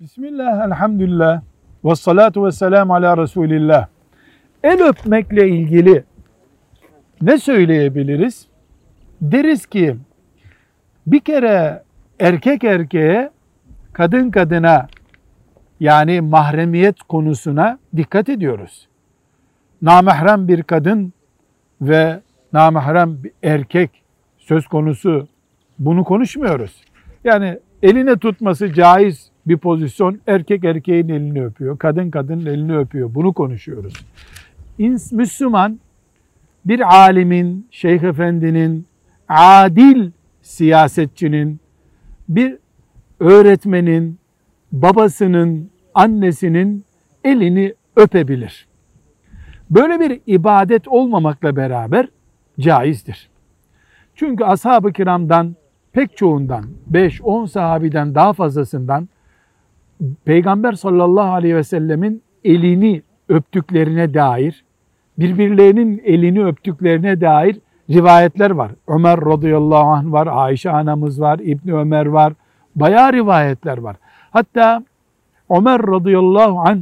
Bismillah, elhamdülillah, ve salatu ve selamu ala Resulillah. El öpmekle ilgili ne söyleyebiliriz? Deriz ki bir kere erkek erkeğe, kadın kadına yani mahremiyet konusuna dikkat ediyoruz. Namahrem bir kadın ve namahrem bir erkek söz konusu bunu konuşmuyoruz. Yani eline tutması caiz bir pozisyon erkek erkeğin elini öpüyor, kadın kadının elini öpüyor. Bunu konuşuyoruz. Müslüman bir alimin, şeyh efendinin, adil siyasetçinin, bir öğretmenin, babasının, annesinin elini öpebilir. Böyle bir ibadet olmamakla beraber caizdir. Çünkü ashab-ı kiramdan pek çoğundan 5-10 sahabiden daha fazlasından Peygamber sallallahu aleyhi ve sellemin elini öptüklerine dair, birbirlerinin elini öptüklerine dair rivayetler var. Ömer radıyallahu anh var, Ayşe anamız var, İbni Ömer var. Bayağı rivayetler var. Hatta Ömer radıyallahu anh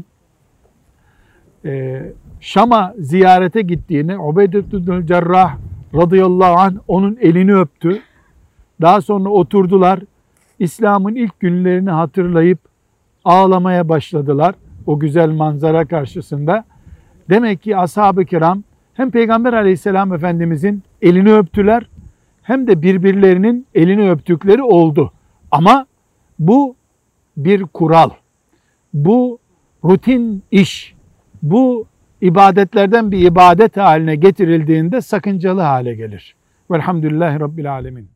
e, Şam'a ziyarete gittiğini Ubeydetül Cerrah radıyallahu anh onun elini öptü. Daha sonra oturdular. İslam'ın ilk günlerini hatırlayıp ağlamaya başladılar o güzel manzara karşısında. Demek ki ashab-ı kiram hem Peygamber aleyhisselam efendimizin elini öptüler hem de birbirlerinin elini öptükleri oldu. Ama bu bir kural. Bu rutin iş. Bu ibadetlerden bir ibadet haline getirildiğinde sakıncalı hale gelir. Velhamdülillahi Rabbil Alemin.